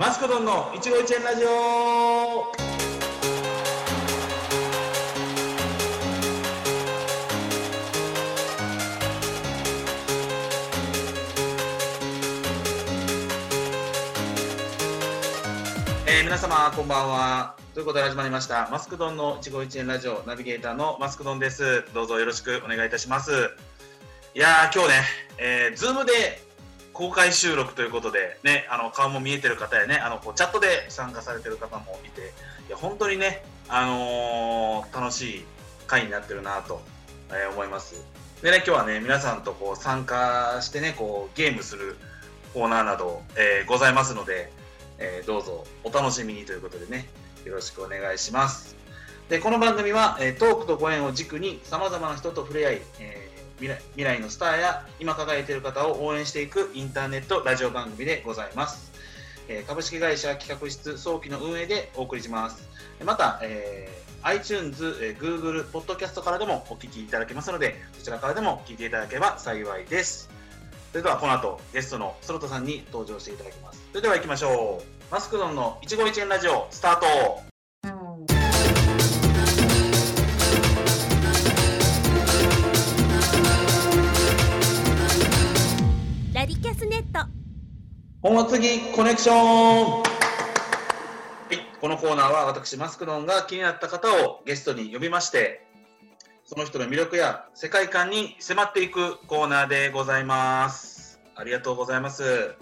マスクドンの一期一会ラジオ。えー皆様こんばんは。ということで始まりましたマスクドンの一期一会ラジオナビゲーターのマスクドンです。どうぞよろしくお願いいたします。いやー今日ね、えー、ズームで公開収録ということでねあの顔も見えてる方やねあのこうチャットで参加されてる方もいていや本当にねあのー楽しい回になってるなと、えー思います。でね今日はね皆さんとこう参加してねこうゲームするコーナーなど、えーございますので、えどうぞお楽しみにということでねよろしくお願いします。でこの番組は、えトークとご縁を軸にさまざまな人と触れ合い、え未来未来のスターや今輝いている方を応援していくインターネットラジオ番組でございます、えー株式会社企画室早期の運営でお送りします。また、えー iTunes、えー Google、ポッドキャストからでもお聞きいただけますのでそちらからでも聞いていただければ幸いです。それではこの後ゲストのソロトさんに登場していただきます。それでは行きましょう。マスクドンの一期一会ラジオスタート。ネット。本厚木コネクション。はい、このコーナーは私マスクドンが気になった方をゲストに呼びましてその人の魅力や世界観に迫っていくコーナーでございます。ありがとうございます。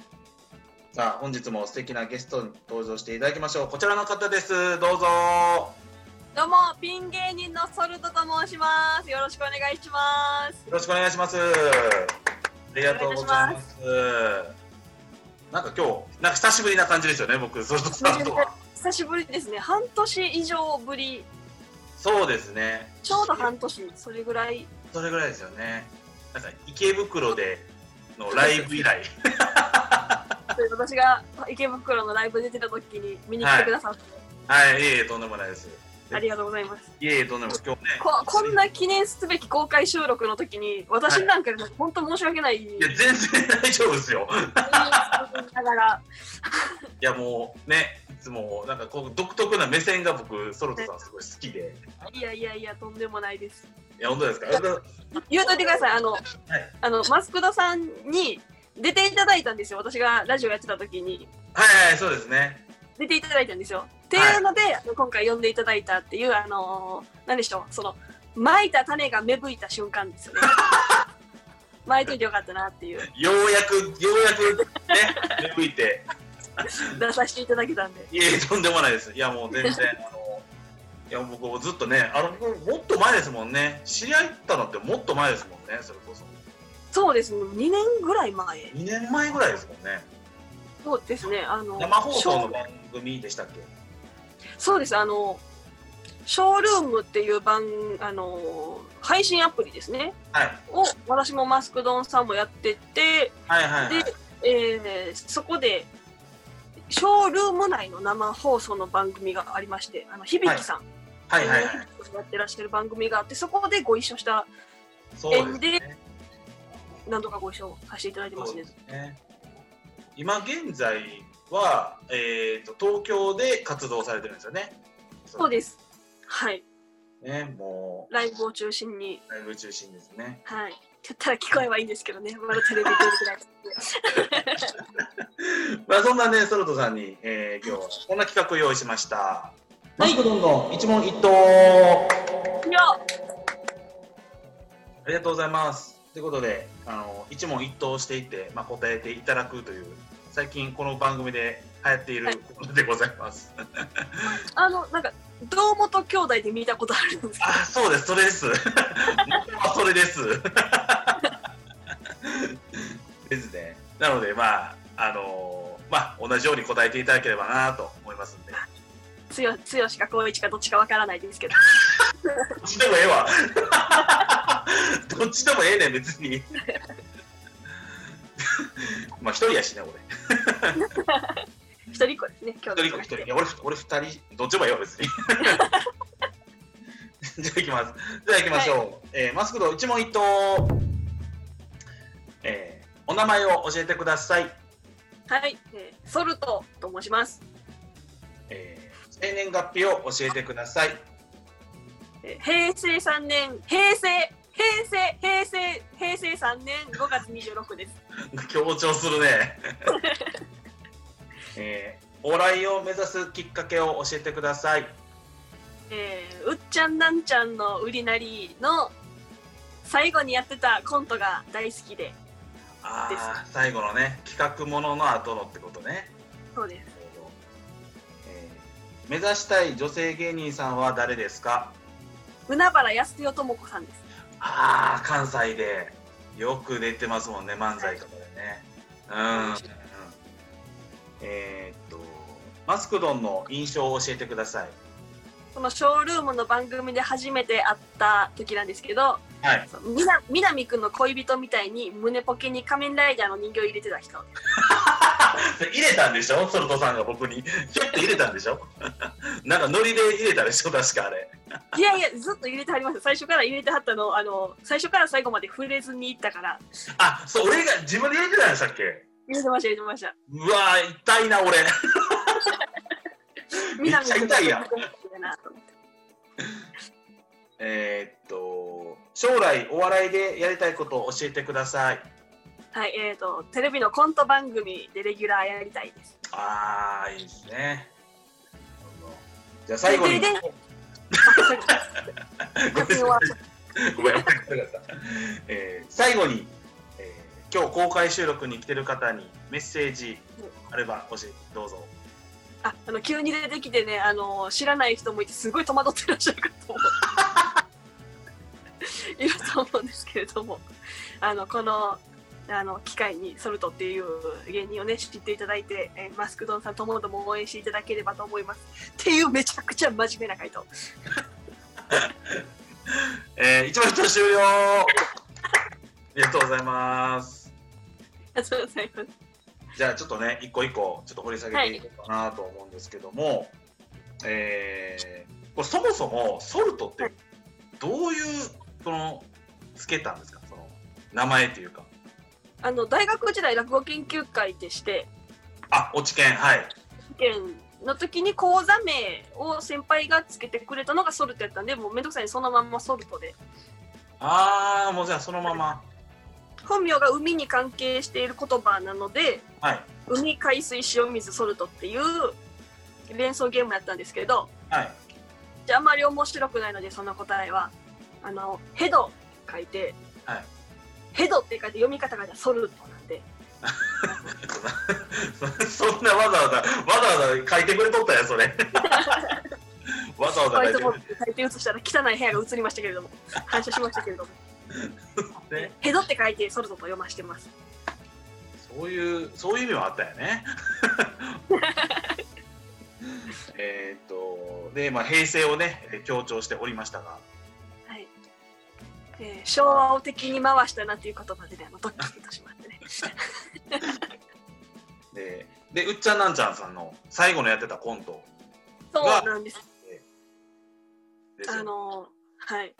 さあ本日も素敵なゲストに登場していただきましょう。こちらの方です。どうぞ。よどうもピン芸人のソルトと申します。よろしくお願いします。ろしくお願いします。ありがとうございますなんか今日なんか久しぶりな感じですよね僕ソルトさんとは久しぶりですね。半年以上ぶり、そうですねちょうど半年、それぐらい。それぐらいですよね。なんか池袋でのライブ以来。私が池袋のライブ出てた時に見に来てくださって、はい、いえいえ、とんでもないです。ありがとうございます。いえいえ、とんでもない。今日ね。ここんな記念すべき公開収録の時に、私なんかでも本当申し訳ない。いや、全然大丈夫ですよ。だから、いや、もうね、いつもなんかこう独特な目線が僕、ソルトさんすごい好きで。いやいやいや、とんでもないです。いや、本当ですか？言うといてください。あの、あのマスクドさんに出ていただいたんですよ。私がラジオやってた時に。はいはい、そうですね。出ていただいたんですよ。っていうので、あの今回呼んでいただいたっていう、あのー、何でしょう、その、蒔いた種が芽吹いた瞬間ですよね。蒔いといてよかったなっていう、ようやく、ようやくね、芽吹いて。出させていただけたんで。いえとんでもないです。いや、もう全然、あの。いや、僕もずっとね、あの、もっと前ですもんね。知り合ったのってもっと前ですもんね、それこそ。そうですね、2年ぐらい前。2年前ぐらいですもんね。そうですね、あの、生放送の番組でしたっけ？そうです、あの、ショールームっていう番、あの、配信アプリですね。はい。を、私もマスクドンさんもやってて、はいはい、はい。で、えーそこで、ショールーム内の生放送の番組がありまして、あの響さん、はいはいはい。やってらっしゃる番組があって、そこでご一緒した、そうですね。何度かご一緒させていただいてますねね。今現在は、えっ、と、東京で活動されてるんですよね。そうです。はい。す。ね、もライブを中心に、う、ライブ中心ですね。はい。って言ったら聞こえはいいんですけどね、まだテレビ出てないです。まあ、そんなね、ソルトさんに、えー今日はこんな企画を用意しました。マスクドンの一問一答。ありがとうございます。ということで、あの一問一答していって、まあ、答えていただくという、最近この番組で流行っていることでございます。あの、なんか、堂本兄弟で見たことあるんですあ、そうです、それです。あ それです。ですね。なので、まあ、あのまあ、同じように答えていただければなと思いますんで。つよ、つよしか光一かどっちかわからないですけど、どっちでもええわ。どっちでもええねん、別に。まあ、一人やしね、俺。一人っ子ですね、兄弟一人一人、一人。いや、俺、俺二人、どっちでもええわ、別に。じゃあ、いきます。じゃあ、いきましょう。えーマスクド一問一答。えーお名前を教えてください。はい、えーソルトと申します。えー生年月日を教えてください。えー平成3年、平成、平成、平成、平成3年5月26です。強調するね。えーお笑いを目指すきっかけを教えてください。えーうっちゃんなんちゃんの売りなりの最後にやってたコントが大好きで、ああ、最後のね、企画ものの後のってことね。そうです。えー目指したい女性芸人さんは誰ですか？海原康代智子さんです。ああ、関西でよく出てますもんね、漫才とかでね。うん。うんえーっと、マスクドンの印象を教えてください。そのショールームの番組で初めて会った時なんですけど、はい。くんの恋人みたいに胸ポケに仮面ライダーの人形を入れてた人。入れたんでしょ？ソルトさんが僕に。ちょっと入れたんでしょ？なんかノリで入れたでしょ？確かあれ。いやいや、ずっと入れてはります。最初から入れてはったの、あの、最初から最後まで触れずに行ったから、あ、そう、俺が自分で入れてたんでしたっけ？入れてました、入れてました。うわー、痛いな、俺。めっちゃ痛いやんえーっと、将来お笑いでやりたいことを教えてください。はい、えっ、と、テレビのコント番組でレギュラーやりたいです。あー、いいですね。じゃあ最後に。ごめんなさい。ごめんなさい。えー最後に、えー今日公開収録に来てる方にメッセージあれば教えてどうぞ。ああの急に出てきてねあの知らない人もいてすごい戸惑ってらっしゃるかと思ういると思うんですけれどもあのこのあの機会にソルトっていう芸人をね知っていただいて、えーマスクドンさんともども応援していただければと思います。っていうめちゃくちゃ真面目な回答。えー、一番人終了。ありがとうございます。ありがとうございます。じゃあちょっとね、一個一個ちょっと掘り下げていこうかなと思うんですけども、えーこれそもそもソルトってどういうそのつけたんですか？その名前というか。あの大学時代落語研究会でしてあ、落ち研はい。試験の時に講座名を先輩がつけてくれたのがソルトやったんでもうめんどくさいにそのまんまソルトであー、もうじゃあそのまま。本名が海に関係している言葉なのではい。海海水塩水ソルトっていう連想ゲームやったんですけどはい。じゃああんまり面白くないのでその答えはあのヘド書いて、はいヘドって書いて読み方がソルトなんで。そ そんなわざわざ、わざわざ書いてくれとったやそれ。わざわざ書いて書いて写したら汚い部屋が映りましたけれども反射しましたけれども。ねヘドって書いてソルトと読ましてます。そういう、そういう意味もあったよね。えーっと、で、まあ、平成をね、えー強調しておりましたが、はい、えー昭和を敵に回したなっていう言葉でねあのドッキリとしましてね。で、で、うっちゃんなんちゃんさんの最後のやってたコントそうなんです。ですよ。あのはい。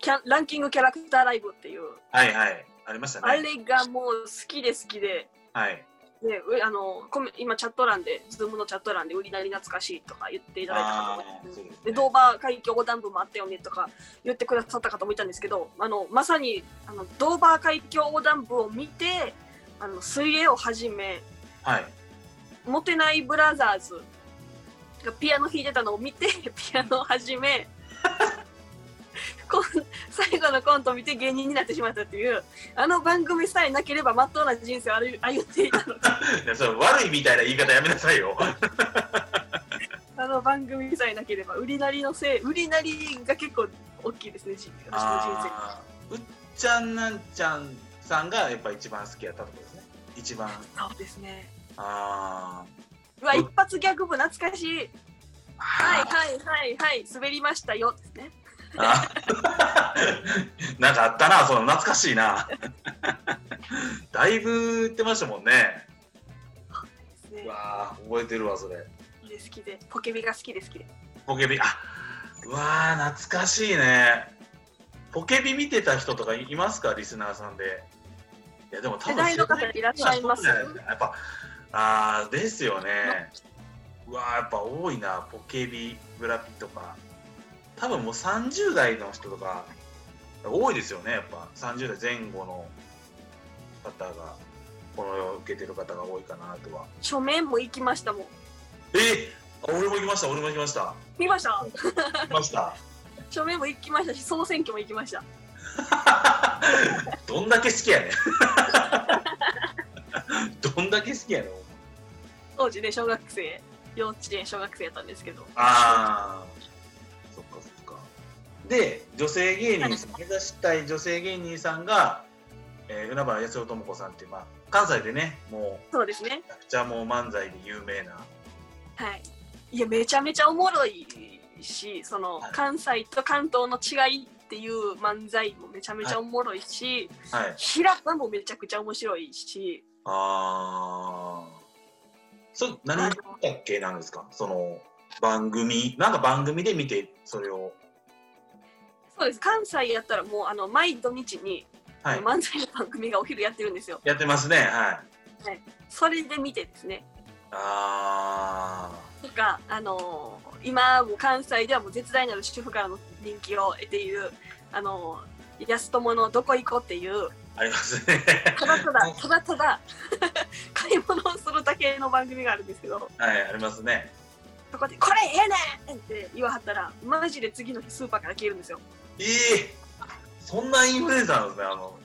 キャランキングキャラクターライブっていう、はいはい、ありましたね。あれがもう好きで好きで。はい。でうあの今チャット欄でズームのチャット欄でウリナリ懐かしいとか言っていただいた方もあーそうですねでドーバー海峡横断部もあったよねとか言ってくださった方もいたんですけどあのまさにあのドーバー海峡横断部を見てあの水泳を始めはい。モテないブラザーズがピアノ弾いてたのを見て ピアノを始め 最後のコントを見て芸人になってしまったっていうあの番組さえなければまっとうな人生を歩歩んでいたのか。いやそれ悪いみたいな言い方やめなさいよ。あの番組さえなければ売りなりのせい売りなりが結構大きいですねじ私の人生。うっちゃんなんちゃんさんがやっぱ一番好きやったところですね。一番。そうですね。あうわ一発ギャグ部懐かしい。あ。はいはいはいはい。滑りましたよ。ですね。あ なんかあったな、その懐かしいな。だいぶ言ってましたもんね。ねうわー覚えてるわ、それ。好きで好きでポケビが好きで好きでポケビ、あうわー懐かしいね。ポケビ見てた人とかいますか、リスナーさんで。いや、でも多分世代の方いらっしゃいます？やっぱ、ああですよねうわーやっぱ多いなポケビブラピとか多分もう30代の人とか多いですよねやっぱ。30代前後の方がこの世を受けてる方が多いかなとは。書面も行きましたもん。え？あ俺も行きました俺も行きました。見ました？行きました。書面も行きましたし総選挙も行きました。どんだけ好きやねん。どんだけ好きやねん当時ね小学生幼稚園小学生やったんですけど。ああそっかそっか。で女性芸人さん目指したい女性芸人さんが、えー、海原康代智子さんっていう、まあ、関西でねもうそうですね。めちゃくちゃもう漫才で有名な。はい。いやめちゃめちゃおもろいしそのはい。関西と関東の違いっていう漫才もめちゃめちゃおもろいし、はい。平田もめちゃくちゃ面白いし。ああそれ何だったっけなんですか？その番組？なんか番組で見てそれを？そうです。関西やったらもうあの毎土日に、はい。漫才の番組がお昼やってるんですよ。やってますね。はい。それで見てですね。あとかあのー今もう関西ではもう絶大なる主婦からの人気を得ているあのー安友の「どこ行こう」っていうあありますね。ただただただただ 買い物をするだけの番組があるんですけど。はいありますねそこで「これええねん!」って言わはったらマジで次の日スーパーから消えるんですよ。ええそんなインフルエンサーなんですねあの。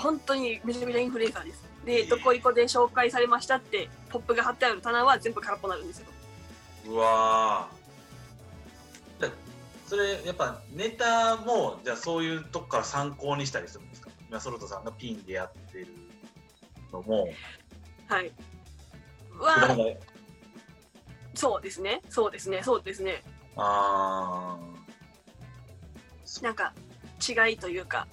本当にめちゃめちゃインフルエンサーです。ええで「どこ行こう」で紹介されましたってポップが貼ってある棚は全部空っぽになるんですよ。うわー。でそれやっぱネタもじゃあそういうとこから参考にしたりするんですか？今ソルトさんがピンでやってるのも。はい。普わあ段のそうですね。そうですね。そうですね。あなんか違いというか。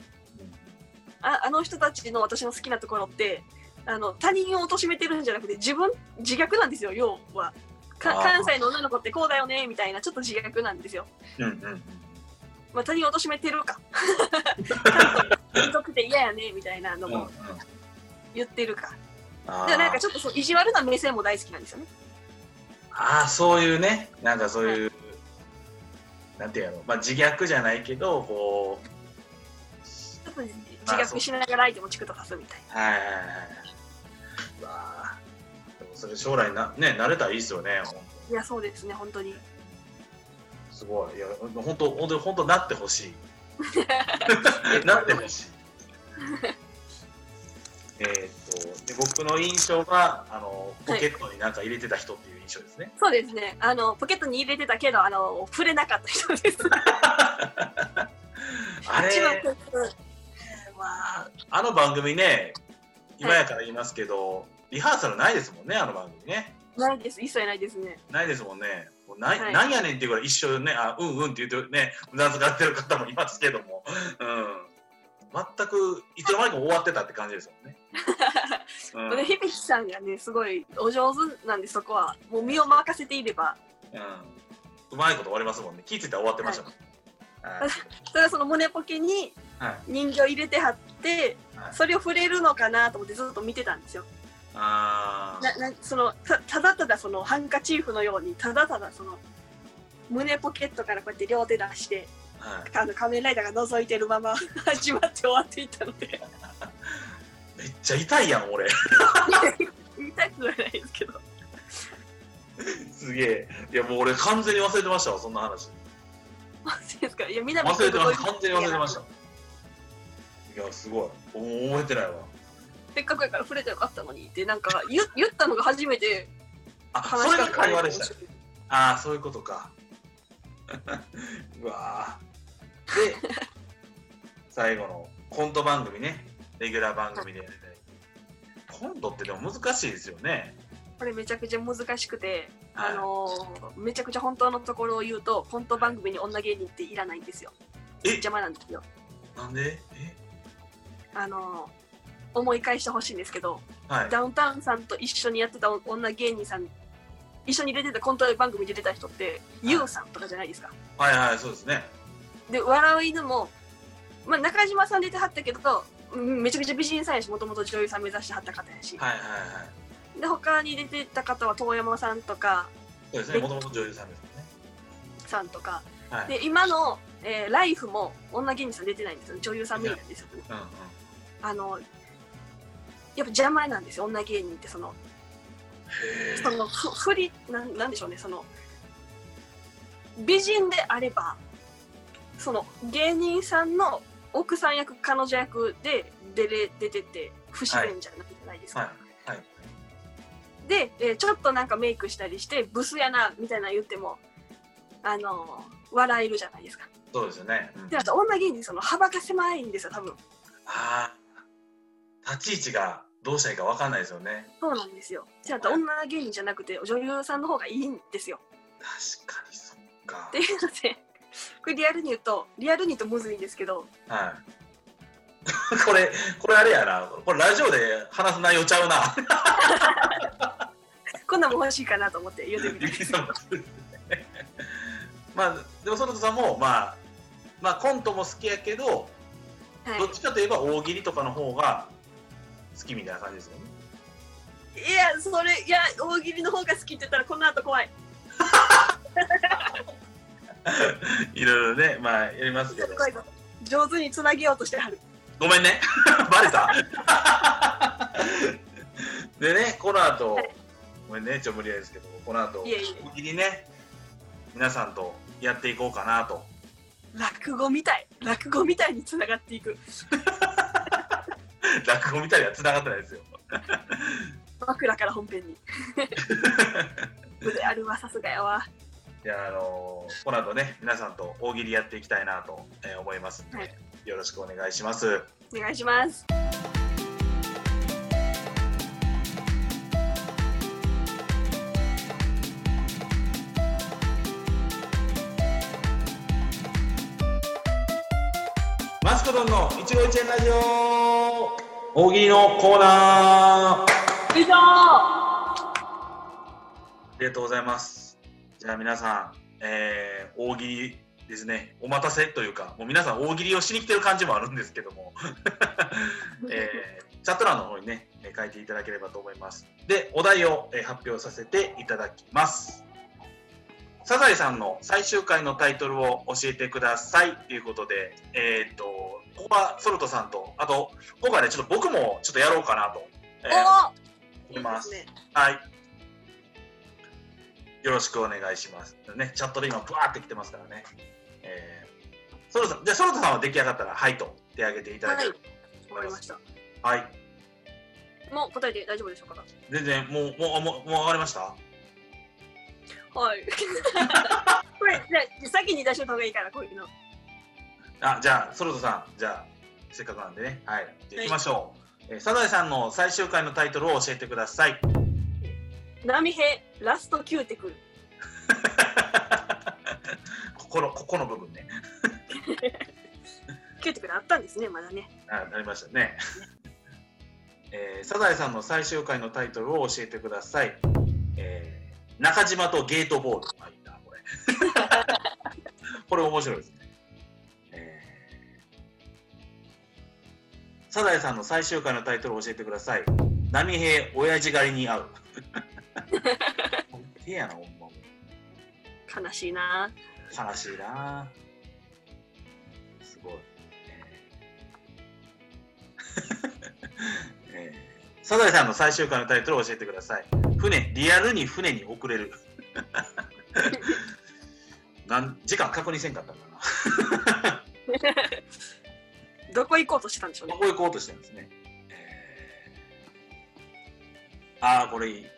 ああの人たちの私の好きなところってあの他人を貶めてるんじゃなくて自分自虐なんですよ要は。関西の女の子ってこうだよねみたいなちょっと自虐なんですよ、ーうんうんうん。まあ、他人を貶めてるか。関東疎くて嫌やねみたいなのうんうん。も言ってるか、あでなんかーちょっとそう意地悪な目線も大好きなんですよねあーそういうねなんかそういう、なんていうの、まあ、自虐じゃないけどこう自虐しながら相手もチクとかすみたいな。はいはいはい。わーでもそれ将来なね慣れたらいいですよねいやそうですね本当に。すごい。いや本当本当本当なってほしい。なってほしいえーっとで僕の印象があのポケットに何か入れてた人っていう印象ですね、そうですね。あのポケットに入れてたけどあの触れなかった人です。あれはあの番組ね今やから言いますけど、リハーサルないですもんねあの番組ね。ないです。一切ないですね。ないですもんね。ない、はい。なんやねんっていうぐらい一生ね。あうんうんって言ってねうなずかってる方もいますけども、うん、全くいつの間にか終わってたって感じですもんね。うん。これ響さんがねすごいお上手なんでそこはもう身を任せていれば。うん、うまいこと終わりますもんね。気づいたら終わってましたもん。はい。それはその胸ポケにはい。人形入れてはってはい。それを触れるのかなと思ってずっと見てたんですよ。あー。ななそのたただただそのハンカチーフのようにただただその胸ポケットからこうやって両手出してはい。あの仮面ライダーが覗いてるまま始まって終わっていったので めっちゃ痛いやん俺。言いたくはないですけど。すげえ。いやもう俺完全に忘れてましたわそんな話。マジですか？いや南忘れてました君完全に忘れてました。いやすごい。お覚えてないわ。せっかくやから触れてよかったのに。ってなんか言言ったのが初めてあそれが会話でした。ああそういうことか。うわー。で最後のコント番組ねレギュラー番組でやりたい。コントってでも難しいですよね。これめちゃくちゃ難しくて、はい。あのーめちゃくちゃ本当のところを言うとコント番組に女芸人っていらないんですよ。え？邪魔なんですよ。なんで？え？あのー思い返してほしいんですけどはい。ダウンタウンさんと一緒にやってた女芸人さん一緒に出てたコント番組に出てた人って、ユウさんとかじゃないですか。はいはいそうですね。で笑う犬も、まあ、中島さん出てはったけどうんめちゃくちゃ美人さんやしもともと女優さん目指してはった方やし、はいはいで他に出てた方は遠山さんとかそうですね、もともと女優さんですよね。さんとかはい。で今の、えーライフも女芸人さん出てないんですよ女優さんメインなんですようんうん。あのやっぱ邪魔なんですよ女芸人ってそのへそのふ振りなんなんでしょうねその美人であればその芸人さんの奥さん役彼女役で出れ出てて不自然じゃないですか、はい。はい。で、えーちょっとなんかメイクしたりしてブスやなみたいなの言ってもあのー笑えるじゃないですかそうですよね。うんであと女芸人その幅が狭いんですよ多分ああ、立ち位置がどうしたらいいかわかんないですよね。そうなんですよじゃあ女芸人じゃなくて女優さんの方がいいんですよ確かにそっかって。いうのでこれリアルに言うとリアルに言うとむずいんですけどはい。これ、これあれやな。これラジオで話す内容ちゃうな。こんなんも欲しいかなと思って言ってみた まあ、でも、そのとさんも、まあ、まあ、コントも好きやけど、はいどっちかといえば大喜利とかの方が好きみたいな感じですよね。いやそれいや大喜利の方が好きって言ったらこの後怖い いろいろね、まあ、やりますけど。上手につなげようとしてはるごめんね。バレた？でね、この後、はいごめんね、ちょ無理やりですけど、この後、いえいえ大喜利ね、皆さんとやっていこうかなと。落語みたい落語みたいにつながっていく落語みたいには繋がってないですよ。枕から本編に腕あるわさすがやわいや、あのーこの後ね、皆さんと大喜利やっていきたいなと、えー思いますので、はい。よろしくお願いします。お願いします。マスコドンの一期一会ラジオ。大喜利のコーナー。以上。ありがとうございます。じゃあ皆さん、えー大喜利ですね、お待たせというか、もう皆さん大喜利をしに来てる感じもあるんですけども、えーチャット欄の方にね、えー書いていただければと思います。で、お題を、えー発表させていただきます。サザエさんの最終回のタイトルを教えてくださいということで、えっ、と、ここはソルトさんと、あと、今回ね、ちょっと僕もちょっとやろうかなと、えーお思います。すねはい。よろしくお願いします。ね、チャットで今、ブワーって来てますからね。えー、ソルトさん、じゃあ、ソルトさんは出来上がったら、はいと手挙げていただければと思います。わかりましたはい。もう答えて大丈夫でしょうか？全然、もう、もう、もう、もう上がりました？はい これじゃあ先に出しといた方がいいからこういうのあ、じゃあ、ソルトさん、じゃあ、せっかくなんでね。はい。じゃあ、行きましょう。えーサザエさんの最終回のタイトルを教えてください。波平ラストキューティクルここの、ここの部分ね。キューティクルあったんですねまだねあ、なりましたね。えーサザエさんの最終回のタイトルを教えてください。えー中島とゲートボール。あ、いいな、これ。これ面白いですね。えーサザエさんの最終回のタイトルを教えてください。波平、親父狩りに会う。手やな、ほんま。悲しいな。悲しいな。すごい、えー。えー。サザエさんの最終回のタイトルを教えてください。船リアルに船に遅れる。なん時間確認せんかったんかな。どこ行こうとしてたんでしょうね。どこ行こうとしてるんですね、えー。ああこれいい、えー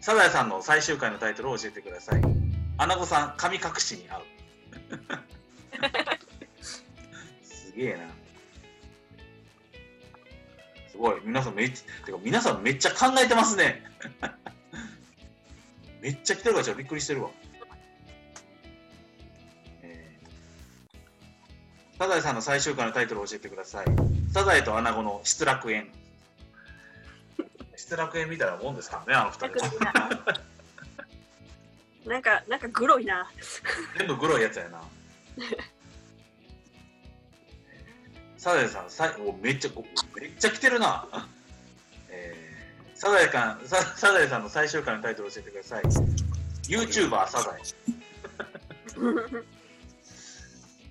サザエさんの最終回のタイトルを教えてください。アナゴさん神隠しに会う。すげえな。すごい。皆さんめっちゃてか皆さんめっちゃ考えてますね。めっちゃ来てるからちょっとびっくりしてるわ、えー。サザエさんの最終回のタイトルを教えてください。サザエとアナゴの失楽園。失楽園みたいなもんですからねあの二人楽しいななんかなんかグロいな全部グロいやつやな。サザエさん、さいおめっちゃこめっちゃ来てるな。えーサザエさん、ササザエさんの最終回のタイトル教えてください。YouTuber サザエ。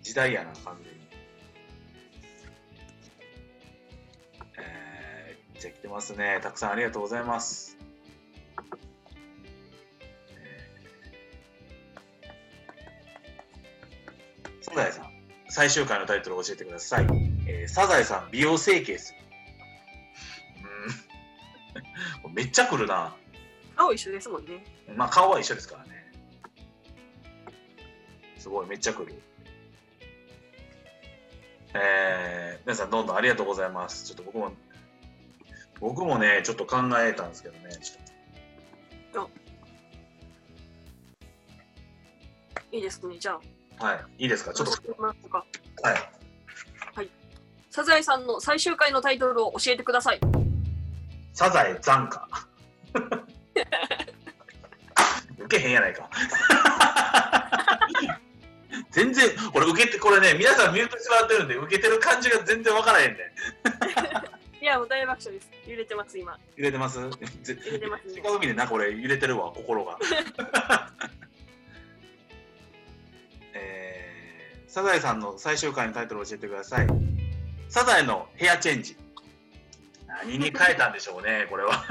時代やな、完全に。えー、じゃあ来てますね。たくさんありがとうございます。えーサザエさん、最終回のタイトルを教えてください。えーサザエさん、美容整形する。うん。めっちゃ来るな。青一緒ですもんね。まあ顔は一緒ですからね。すごい、めっちゃ来る。えー、皆さんどんどんありがとうございます。ちょっと僕も、僕もね、ちょっと考えたんですけどね。ちょっいいですね。じゃあ、とはい、いいですか？ちょっと、教えてもらおうかはい。サザエさんの最終回のタイトルを教えてください。サザエ残花。受けへんやないか。全然、これ受けて、これね、皆さんミュートしてもらってるんで、受けてる感じが全然わからへんねん。いや、もう大爆笑です。揺れてます、今。揺れてます？ぜ 揺れてますね違う意味でな、これ揺れてるわ、心が。えー、サザエさんの最終回のタイトルを教えてください。サザエのヘアチェンジ。何に変えたんでしょうね、これは。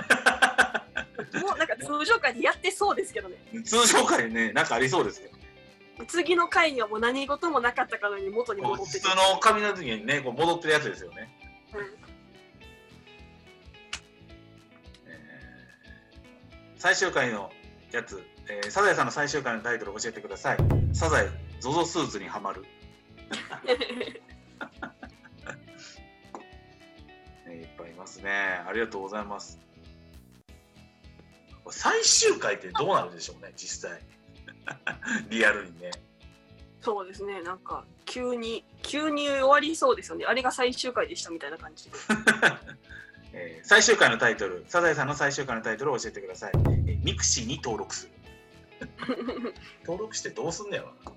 もうなんか通常回でやってそうですけどね。通常回ね、なんかありそうですけど。次の回にはもう何事もなかったかのように元に戻ってて普通。の髪の時にね、こう戻ってるやつですよね。え最終回のやつ、えーサザエさんの最終回のタイトルを教えてください。サザエ、ゾゾスーツにはまる。ね、いっぱいいますね。ありがとうございます。最終回ってどうなるでしょうね、実際。リアルにね。そうですね。なんか急に急に終わりそうですよね。あれが最終回でしたみたいな感じで。えー最終回のタイトル、サザエさんの最終回のタイトルを教えてください。えーミクシーに登録する。登録してどうすんねやろな。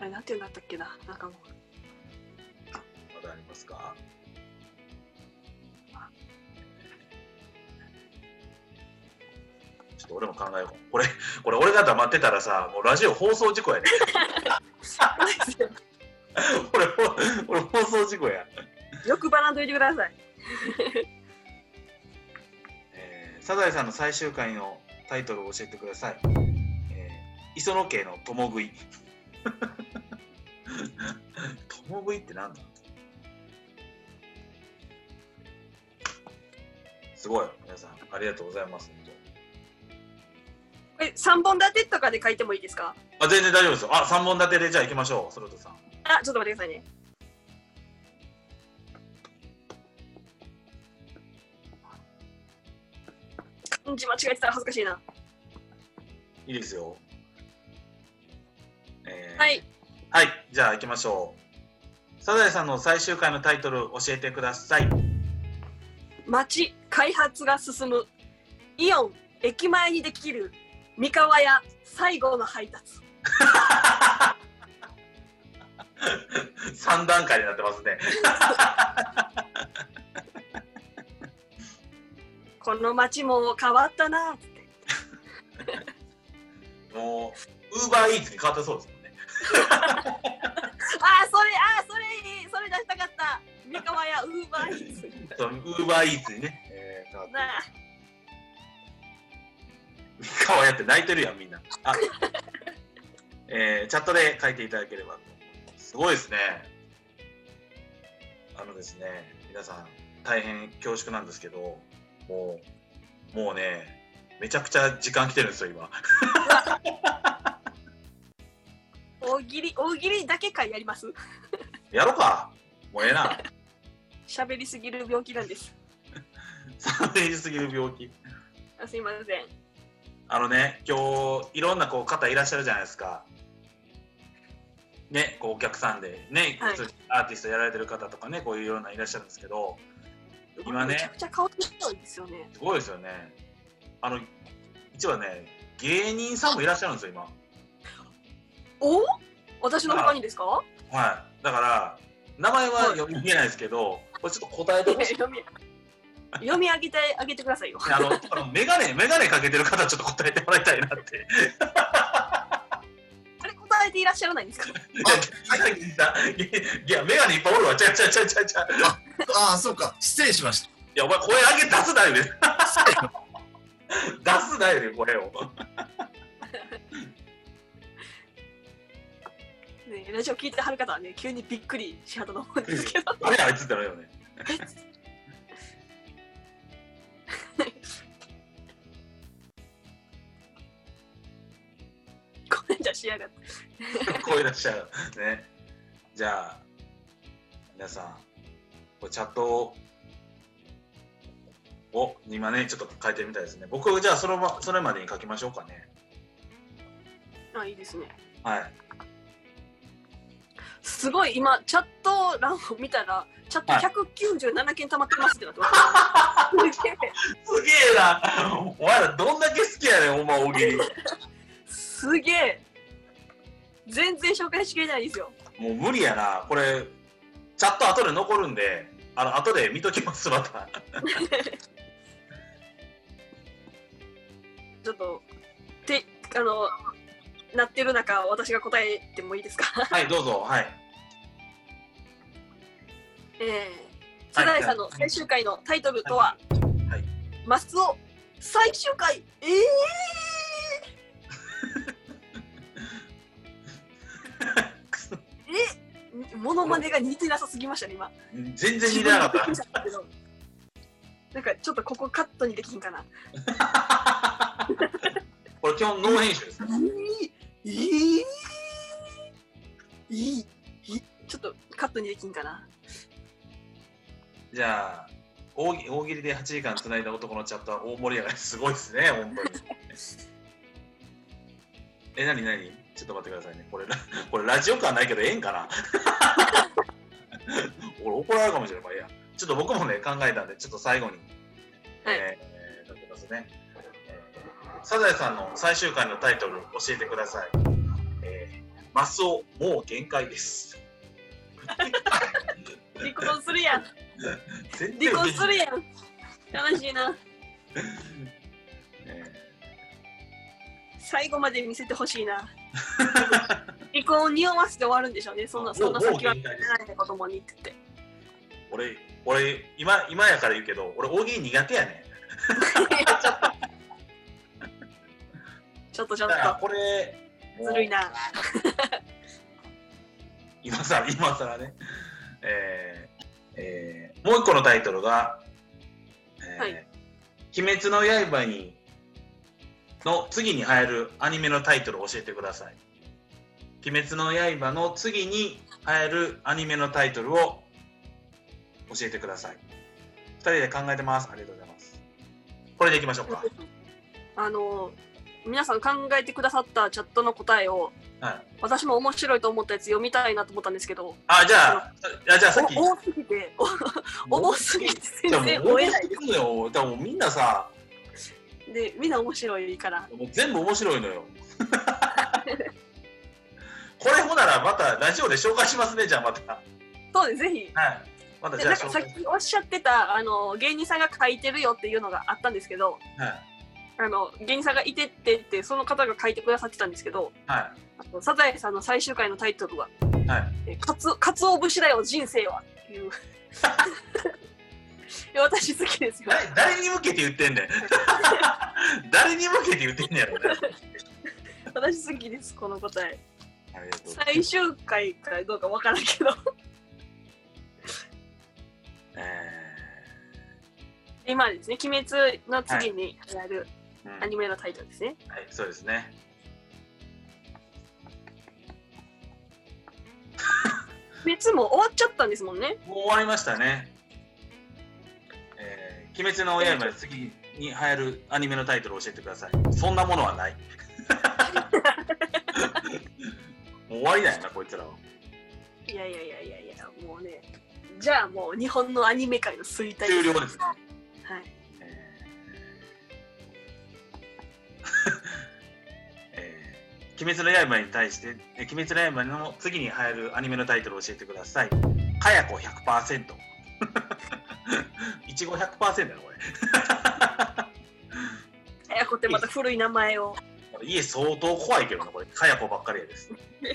あれなんて言うんだったっけな？なんかもうまだありますか？ちょっと俺も考えよう。これ、これ俺が黙ってたらさ、もうラジオ放送事故やね。これ、これ放送事故や。よくばらんといてください。えーサザエさんの最終回のタイトルを教えてください。えー磯野家の共食い。共食いってなんだ？すごい。皆さん、ありがとうございます。本これ三本立てとかで書いてもいいですか？当あ全然大丈夫ですよ。あ、3本立てでじゃあ行きましょう、ソルトさん。あ、ちょっと待ってくださいね。字間違えてたら恥ずかしいな。いいですよ。えーはい。はい、じゃあ行きましょう。サザエさんの最終回のタイトル教えてください。町開発が進むイオン駅前にできる三河屋最後の配達 3段階になってますね。この町も変わったなって もう、ウーバーイーツに変わったそうですもんね。あーそれあーそれいいそれ出したかった三河屋ウーバーイーツウーバーイーツにね、えー、変わってなあ顔やって泣いてるやん、みんな。あえーチャットで書いていただければと思います。すごいですね。あのですね、皆さん、大変恐縮なんですけど、もう、もうね、めちゃくちゃ時間来てるんですよ、今。大喜利大喜利だけ会やります？やろうか。もうええな。喋りすぎる病気なんです 寒いすぎる病気。あすいませんあのね、今日いろんなこう方いらっしゃるじゃないですか。ね、こうお客さんでね、はいアーティストやられてる方とかね、こういうようないらっしゃるんですけど、今ねめちゃくちゃ顔強いんですよねすごいですよね。あの、一応ね、芸人さんもいらっしゃるんですよ、今。お？私の他にですか？はい。だから、名前は読み切れないですけど、これちょっと答えてほしい。読み読み上げてあげてくださいよ。あの、あのメガネ、メガネかけてる方、ちょっと答えてもらいたいなって。えていらっしゃらないんですか？いや、いや、いや、メガネいっぱいおるわ。ちゃうちゃうちゃうちゃうちゃう。ああ、そうか。失礼しました。いや、お前、声上げ出すなよね。出すなよね、声を。ねラジオ聞いてはる方はね、急にびっくりしはったと思うんですけど。誰あいつってなるよね。出しやがって。声出しちゃう。ね。じゃあ、皆さん、これチャットを、を今ね、ちょっと書いてみたいですね。僕、じゃあそのま、それまでに書きましょうかね。あ、いいですね。はい。すごい、今、チャット欄を見たら、チャットはい197件溜まってますってなってます。すげえすげえな。お前らどんだけ好きやねん、お前大喜利。すげえ全然紹介しきれないですよ。もう無理やな。これ、チャット後で残るんで、あの、後で見ときます、また。ちょっと、て、あの、なってる中、私が答えてもいいですか？はい、どうぞ。はい。えー、世代さんの最終回のタイトルとは、はいマスオ最終回？えー、えモノマネが似てなさすぎましたね、今。全然似てなかったなんかちょっとここカットにできんかな。た。これ基本ノー編集です。いいいいいいちょっとカットにできんかな。じゃあ、大喜大喜利で8時間つないだ男のチャットは大盛り上がりすごいですね、本当に。え、なになにちょっと待ってくださいね。これ、これラジオ感ないけど、ええんかな？俺怒られるかもしれない。まあいいや。ちょっと僕もね、考えたんで、ちょっと最後に。はいえー、やってますね。えーサザエさんの最終回のタイトル教えてください。えー、マスオ、もう限界です。離婚するやん。全然離婚するやん。悲しいな。え最後まで見せてほしいな。離婚を匂わせて終わるんでしょうね。そんな、そんな先はもう限界ですない子供にって言って。ー俺、俺今、今やから言うけど、俺、大喜利苦手やねちょっとちょっと、これ、ずるいな。今さら、今さらね。えーえーもう一個のタイトルが、えーはい鬼滅の刃に、の次に流行るアニメのタイトルを教えてください。鬼滅の刃の次に流行るアニメのタイトルを教えてください。二人で考えてます。ありがとうございます。これでいきましょうか。あの、皆さん考えてくださったチャットの答えを、はい。私も面白いと思ったやつ読みたいなと思ったんですけど、あ、じゃあ、あじゃあさっき。お多すぎて、お多すぎて全然追えないでいやもう、でもみんなさ、す。で、みんな面白いから。もう全部面白いのよ。これほならまたラジオで紹介しますね、じゃあまた。はい。そうです、ぜひ。またじゃあでなんかさっきおっしゃってたあの芸人さんが書いてるよっていうのがあったんですけどはい。あの芸人さんがいてってってその方が書いてくださってたんですけどはあのサザエさんの最終回のタイトルはい。はい。「えかつお節だよ人生は」っていうい や私好きですよ。誰 誰に向けて言ってんねん。誰に向けて言ってんねんやろね。私好きですこの答え。最終回かどうかわからんけど。今ですね「鬼滅」の次に流行るアニメのタイトルですね、はい、そうですね。鬼滅も終わっちゃったんですもんね。もう終わりましたね。えー、鬼滅の刃で次に流行るアニメのタイトルを教えてください。そんなものはない。もう終わりだよな、こいつらは。いやいやいやいやいやもうねじゃあもう日本のアニメ界の衰退終了です。はいえー えー鬼滅の刃に対して、えー鬼滅の刃の次に流行るアニメのタイトルを教えてください。かやこ100%。ちご100%だよこかやこってまた古い名前を。れ家相当怖いけどなこれ。かやこばっかりやです、え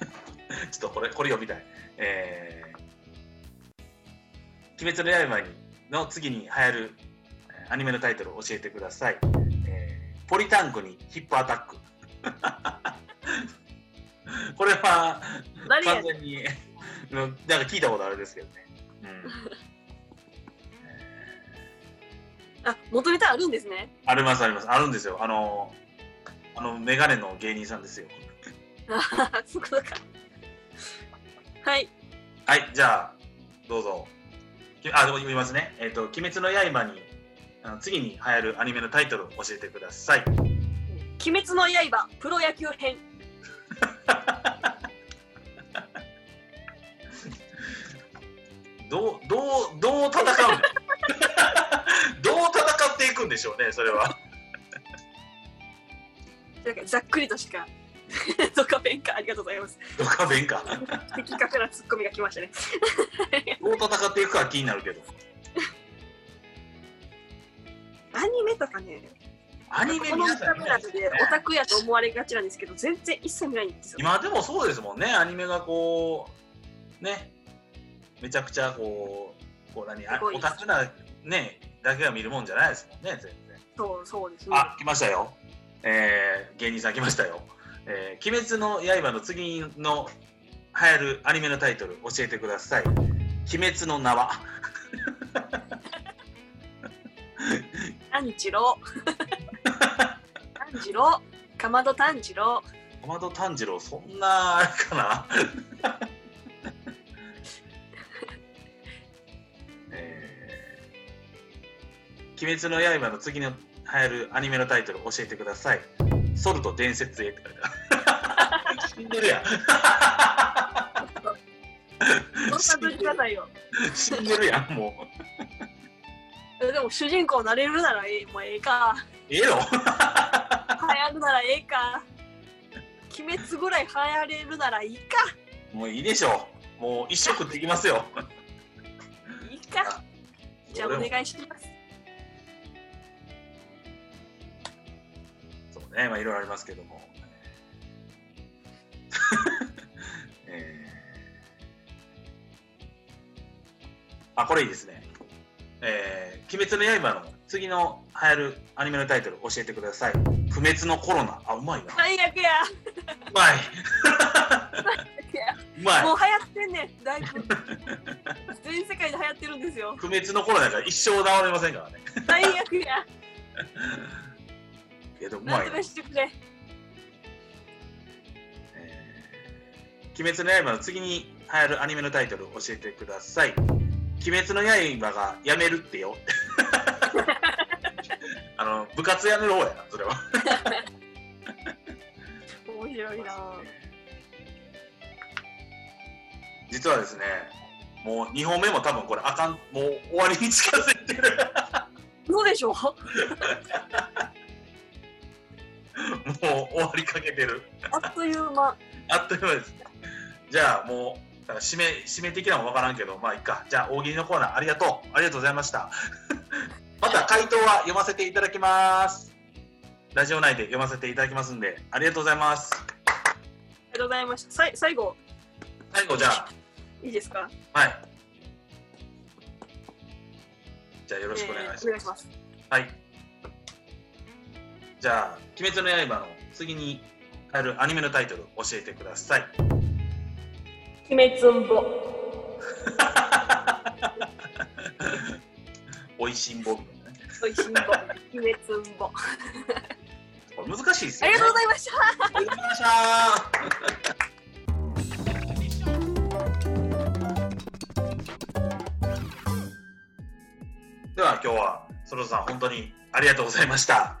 ー。ちょっとこれこれ読みたい。えー。鬼滅の刃にの次に流行るえーアニメのタイトルを教えてください、えーポリタンクにヒップアタック。こ れは完全に。うん。なんか聞いたことあるんですけどね、うん。あ、元ネタあるんですね。ありますあります。あるんですよ。あのあのメガネの芸人さんですよ。あそうか。はい。はいじゃあどうぞ。きあでも言いますね。えっ、と「鬼滅の刃に」あの次に流行るアニメのタイトルを教えてください。鬼滅の刃プロ野球編。どうどうどう戦うの どう戦っていくんでしょうねそれはなんかざっくりとしか。ドカペンかありがとうございます。どっか弁か的確なツッコミが来ましたね。どう戦っていくか気になるけどアニメとかね、アニメ皆さんカメラでオタクやと思われがちなんですけど、全然一切見ないんですよ。今でもそうですもんねアニメがこうねめちゃくちゃこうこう何あオタクなねだけが見るもんじゃないですもんね全然そうそうですね。あ来ましたよえー、芸人さん来ましたよ「えー、鬼滅の刃」の次の流行るアニメのタイトル教えてください「鬼滅の縄 炭治郎。炭治郎。かまど炭治郎。」小窓炭治郎そんなあれかな鬼滅の刃の次の流行るアニメのタイトル教えてください。ソルト伝説へって書いてある。死んでるやん。そんなとくださいよ。死んでるやん、もう。えでも主人公なれるならええもうええか。ええの？流行るならええか。鬼滅ぐらい流行れるならいいか。もういいでしょう。もう一食できますよ。いいか。じゃあお願いします。ね、まあいろいろありますけども。えーあ、これいいですね。えー、鬼滅の刃の次の流行るアニメのタイトル教えてください。不滅のコロナ。あ、うまいな。う最悪や。まい。うまい。もう流行ってんねん。だいぶ。全世界で流行ってるんですよ。不滅のコロナだから一生治りませんからね。最悪や。けどまいな。かしてくれ。えー鬼滅の刃の次に流行るアニメのタイトルを教えてください。鬼滅の刃がやめるってよ。あの部活やめる方やな、それは。面白いな。実はですね、もう2本目も多分これあかん、もう終わりに近づいてる。そうでしょ もう終わりかけてる。あっという間。あっという間です。じゃあもう、だ締め、締め的なのもわからんけど、まあいいか。じゃあ大喜利のコーナーありがとう。ありがとうございました。また回答は読ませていただきます。ラジオ内で読ませていただきますんで、ありがとうございます。ありがとうございました。さい最後、最後じゃいいですか？あ、はい。じゃあよろしくお願いします。えーお願いします。はい。じゃあ、鬼滅の刃の次にあるアニメのタイトル教えてください。鬼滅んぼ。おいしんぼみたいなね。おいしんぼ。鬼滅んぼ。これ難しいですよね。ありがとうございました。ありがとうございました。では今日はソロさん本当にありがとうございました。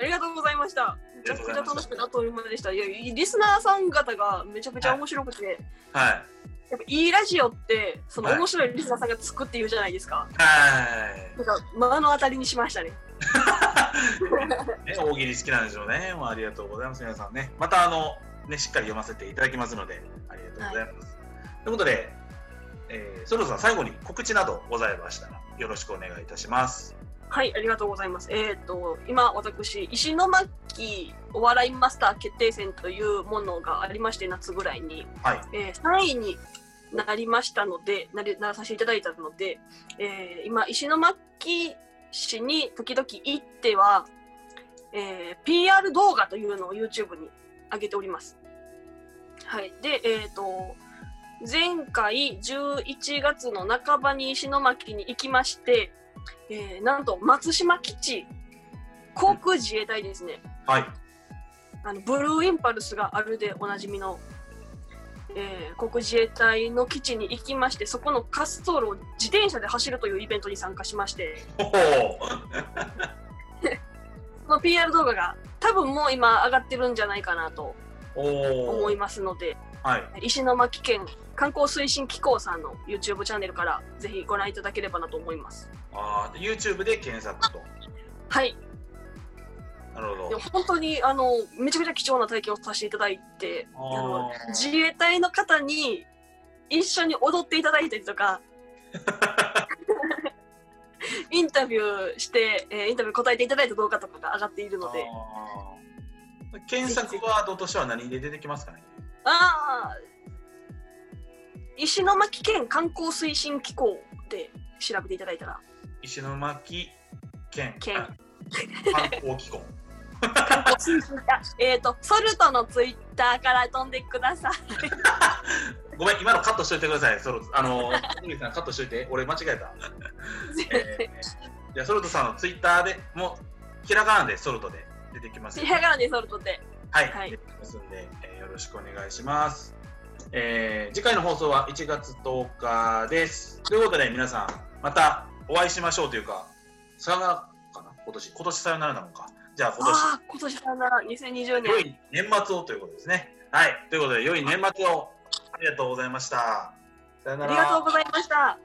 ありがとうございました。めちゃくちゃ楽しくてあっという間でした。いや、リスナーさん方がめちゃくちゃ面白くて、はい。やっぱいいラジオって、そのはい面白いリスナーさんが作って言うじゃないですか。はい。なんか、目の当たりにしましたね。ね、大喜利好きなんでしょうね。もうありがとうございます皆さんね。またあのね、しっかり読ませていただきますので、ありがとうございます。ということで、えー、そろそろ最後に告知などございましたら、よろしくお願いいたします。はい、ありがとうございます。えっ、と、今、私、石巻お笑いマスター決定戦というものがありまして、夏ぐらいに、はい。えー3位になりましたので、なりならさせていただいたので、えー今、石巻市に時々行っては、えー PR 動画というのを YouTube に上げております。はい。で、えっ、と、前回11月の半ばに石巻に行きまして、えーなんと松島基地、航空自衛隊ですね。はい。あのブルーインパルスがあるでおなじみの、えー航空自衛隊の基地に行きましてそこの滑走路を自転車で走るというイベントに参加しまして その PR 動画が多分もう今上がってるんじゃないかなと思いますのではい。石巻県観光推進機構さんの YouTube チャンネルからぜひご覧いただければなと思いますあー YouTube で検索と。はいなるほど。本当にあのめちゃめちゃ貴重な体験をさせていただいてあの自衛隊の方に一緒に踊っていただいたりとか インタビューして、えーインタビュー答えていただいた動画とかが上がっているので検索ワードとしては何で出てきますかね？ああ石巻県観光推進機構で調べていただいたら石巻県観光機構。観光推進あえっとソルトのツイッターから飛んでください ごめん、今のカットしといてください。ソルトあの、さんカットしといて。俺間違えた。えー、じゃあソルトさんのツイッターでもうひらがなでソルトで出てきます。ひらがなでソルトではい、はいますんで、えーよろしくお願いします。えー次回の放送は1月10日です。ということで皆さんまたお会いしましょうというか、さよならかな？今年。今年さよならなのか？じゃあ今年。ああ今年だな2020年良い年末をということですね。はい。ということで、良い年末をありがとうございました。さよなら。ありがとうございました